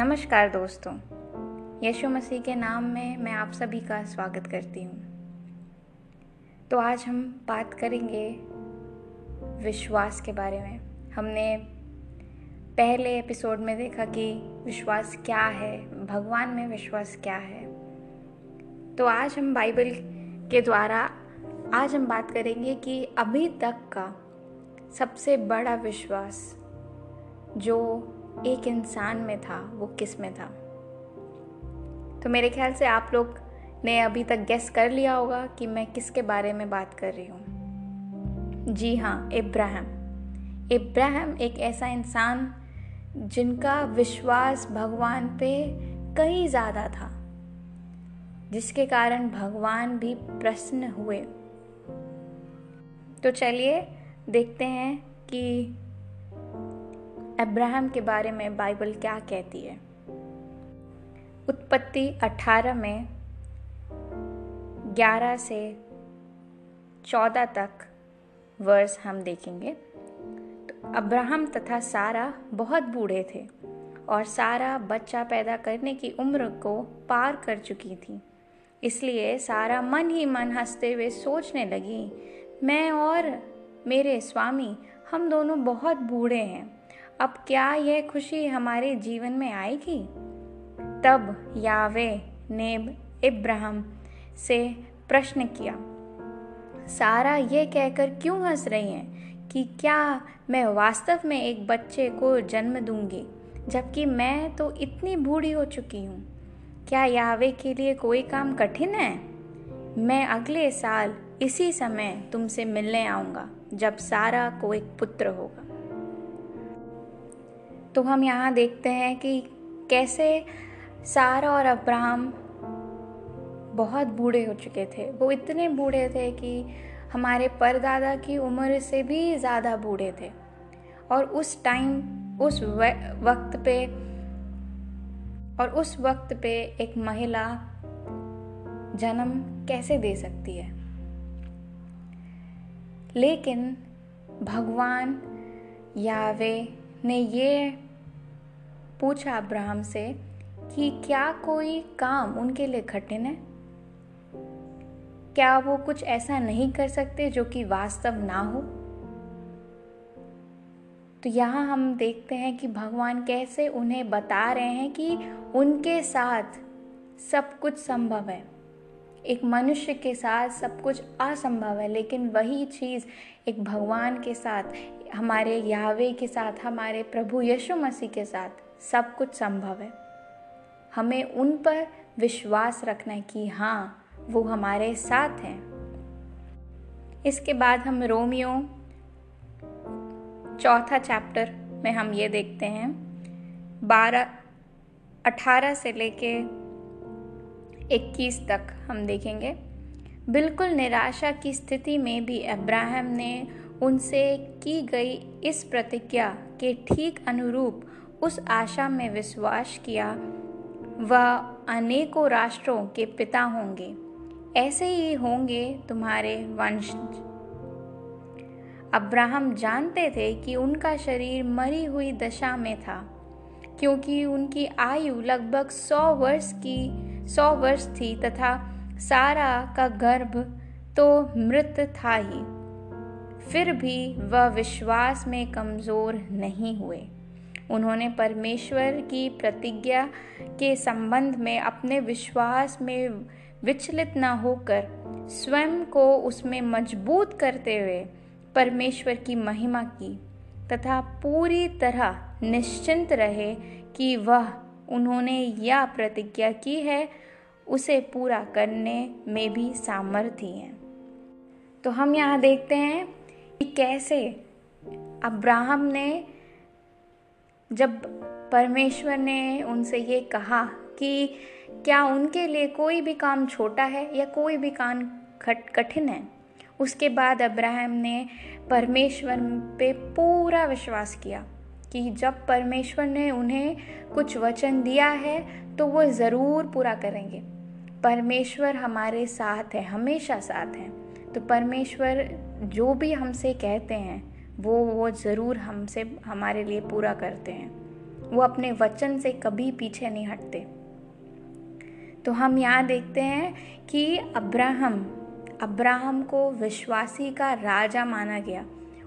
नमस्कार दोस्तों, यीशु मसीह के नाम में मैं आप सभी का स्वागत करती हूँ। तो आज हम बात करेंगे विश्वास के बारे में। हमने पहले एपिसोड में देखा कि विश्वास क्या है, भगवान में विश्वास क्या है। तो आज हम बाइबल के द्वारा, आज हम बात करेंगे कि अभी तक का सबसे बड़ा विश्वास जो एक इंसान में था, वो किसमें था? तो मेरे ख्याल से आप लोग ने अभी तक गेस कर लिया होगा कि मैं किसके बारे में बात कर रही हूँ। जी हाँ इब्राहिम। इब्राहिम एक ऐसा इंसान जिनका विश्वास भगवान पे कई ज़्यादा था, जिसके कारण भगवान भी प्रसन्न हुए। तो चलिए देखते हैं कि अब्राहम के बारे में बाइबल क्या कहती है? उत्पत्ति 18 में 11 से 14 तक वर्ष हम देखेंगे। तो अब्राहम तथा सारा बहुत बूढ़े थे और सारा बच्चा पैदा करने की उम्र को पार कर चुकी थी। इसलिए सारा मन ही मन हँसते हुए सोचने लगी, मैं और मेरे स्वामी, हम दोनों बहुत बूढ़े हैं। अब क्या यह खुशी हमारे जीवन में आएगी? तब यावे ने इब्राहिम से प्रश्न किया, सारा ये कहकर क्यों हंस रही हैं कि क्या मैं वास्तव में एक बच्चे को जन्म दूँगी, जबकि मैं तो इतनी बूढ़ी हो चुकी हूँ? क्या यावे के लिए कोई काम कठिन है? मैं अगले साल इसी समय तुमसे मिलने आऊँगा, जब सारा को एक पुत्र होगा। तो हम यहाँ देखते हैं कि कैसे सारा और अब्राहम बहुत बूढ़े हो चुके थे। वो इतने बूढ़े थे कि हमारे परदादा की उम्र से भी ज़्यादा बूढ़े थे। और उस टाइम, उस वक्त पे, और उस वक्त पे एक महिला जन्म कैसे दे सकती है? लेकिन भगवान यावे ने ये पूछा अब्राहम से कि क्या कोई काम उनके लिए कठिन है? क्या वो कुछ ऐसा नहीं कर सकते जो कि वास्तव ना हो? तो यहाँ हम देखते हैं कि भगवान कैसे उन्हें बता रहे हैं कि उनके साथ सब कुछ संभव है। एक मनुष्य के साथ सब कुछ असंभव है, लेकिन वही चीज़ एक भगवान के साथ, हमारे यावे के साथ, हमारे प्रभु यीशु मसीह के साथ सब कुछ संभव है। हमें उन पर विश्वास रखना है कि हाँ वो हमारे साथ हैं। इसके बाद हम रोमियो चौथा चैप्टर में हम ये देखते हैं। बारह, अठारह से लेके इक्कीस तक हम देखेंगे। बिल्कुल निराशा की स्थिति में भी अब्राहम ने उनसे की गई इस प्रतिज्ञा के ठीक अनुरूप उस आशा में विश्वास किया, वह अनेकों राष्ट्रों के पिता होंगे। ऐसे ही होंगे तुम्हारे वंश। अब्राहम जानते थे कि उनका शरीर मरी हुई दशा में था, क्योंकि उनकी आयु लगभग सौ वर्ष की सौ वर्ष थी तथा सारा का गर्भ तो मृत था ही। फिर भी वह विश्वास में कमज़ोर नहीं हुए। उन्होंने परमेश्वर की प्रतिज्ञा के संबंध में अपने विश्वास में विचलित न होकर स्वयं को उसमें मज़बूत करते हुए परमेश्वर की महिमा की तथा पूरी तरह निश्चिंत रहे कि वह उन्होंने यह प्रतिज्ञा की है, उसे पूरा करने में भी सामर्थ्य है। तो हम यहाँ देखते हैं कि कैसे अब्राहम ने, जब परमेश्वर ने उनसे ये कहा कि क्या उनके लिए कोई भी काम छोटा है या कोई भी काम कठिन है, उसके बाद अब्राहम ने परमेश्वर पे पूरा विश्वास किया। कि जब परमेश्वर ने उन्हें कुछ वचन दिया है तो वो ज़रूर पूरा करेंगे। परमेश्वर हमारे साथ है, हमेशा साथ हैं। तो परमेश्वर जो भी हमसे कहते हैं, वो वो ज़रूर हमसे, हमारे लिए पूरा करते हैं। वो अपने वचन से कभी पीछे नहीं हटते। तो हम यहाँ देखते हैं कि अब्राहम अब्राहम को विश्वासी का राजा माना गया।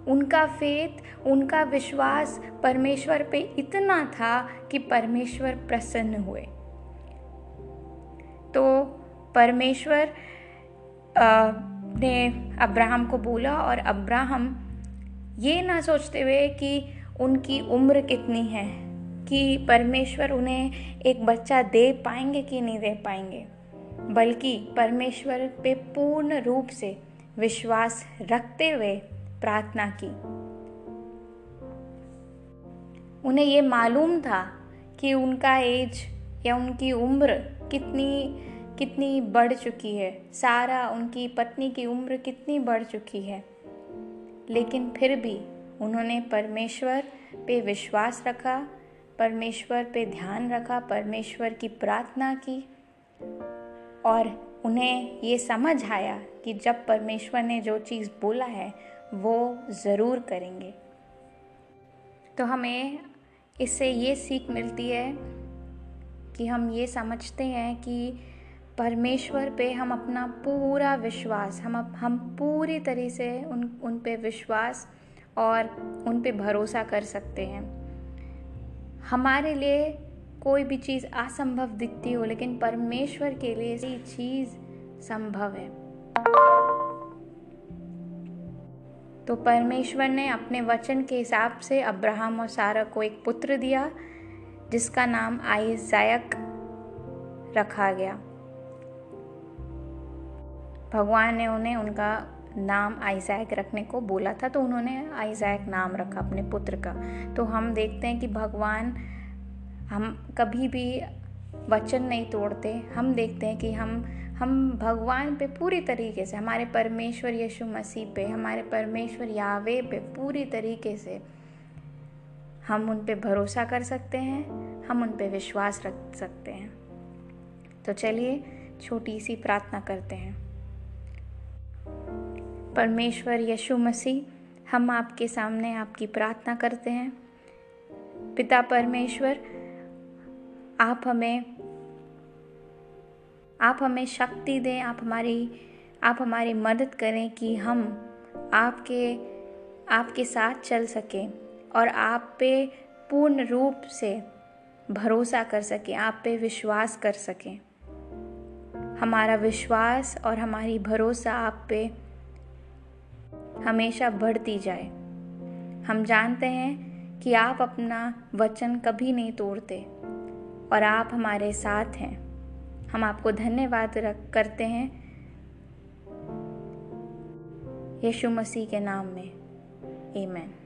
उनका फेथ उनका विश्वास परमेश्वर पे इतना था कि परमेश्वर प्रसन्न हुए। तो परमेश्वर ने अब्राहम को बोला और अब्राहम ये ना सोचते हुए कि उनकी उम्र कितनी है, कि परमेश्वर उन्हें एक बच्चा दे पाएँगे कि नहीं दे पाएँगे। बल्कि परमेश्वर पे पूर्ण रूप से विश्वास रखते हुए प्रार्थना की। उन्हें ये मालूम था कि उनका एज या उनकी उम्र कितनी कितनी बढ़ चुकी है। सारा उनकी पत्नी की उम्र कितनी बढ़ चुकी है। लेकिन फिर भी उन्होंने परमेश्वर पे विश्वास रखा, परमेश्वर पे ध्यान रखा, परमेश्वर की प्रार्थना की और उन्हें ये समझ आया कि जब परमेश्वर ने जो चीज़ बोला है वो ज़रूर करेंगे। तो हमें इससे ये सीख मिलती है कि हम ये समझते हैं कि परमेश्वर पे हम अपना पूरा विश्वास, हम हम पूरी तरह से उन उन पे विश्वास और उन पे भरोसा कर सकते हैं। हमारे लिए कोई भी चीज़ असंभव दिखती हो, लेकिन परमेश्वर के लिए ये चीज़ संभव है। तो परमेश्वर ने अपने वचन के हिसाब से अब्राहम और सारा को एक पुत्र दिया, जिसका नाम आइजायक रखा गया। भगवान ने उन्हें उनका नाम आइजैक रखने को बोला था तो उन्होंने आइजैक नाम रखा अपने पुत्र का। तो हम देखते हैं कि भगवान, हम कभी भी वचन नहीं तोड़ते, हम देखते हैं कि हम हम भगवान पे पूरी तरीके से, हमारे परमेश्वर यीशु मसीह पे, हमारे परमेश्वर यावे पे पूरी तरीके से हम उन पे भरोसा कर सकते हैं, हम उन पे विश्वास रख सकते हैं। तो चलिए, छोटी सी प्रार्थना करते हैं। परमेश्वर यीशु मसीह, हम आपके सामने आपकी प्रार्थना करते हैं। पिता परमेश्वर, आप हमें आप हमें शक्ति दें, आप हमारी आप हमारी मदद करें कि हम आपके आपके साथ चल सकें और आप पे पूर्ण रूप से भरोसा कर सकें, आप पे विश्वास कर सकें। हमारा विश्वास और हमारी भरोसा आप पे हमेशा बढ़ती जाए। हम जानते हैं कि आप अपना वचन कभी नहीं तोड़ते और आप हमारे साथ हैं। हम आपको धन्यवाद रख करते हैं। यीशु मसीह के नाम में। एमेन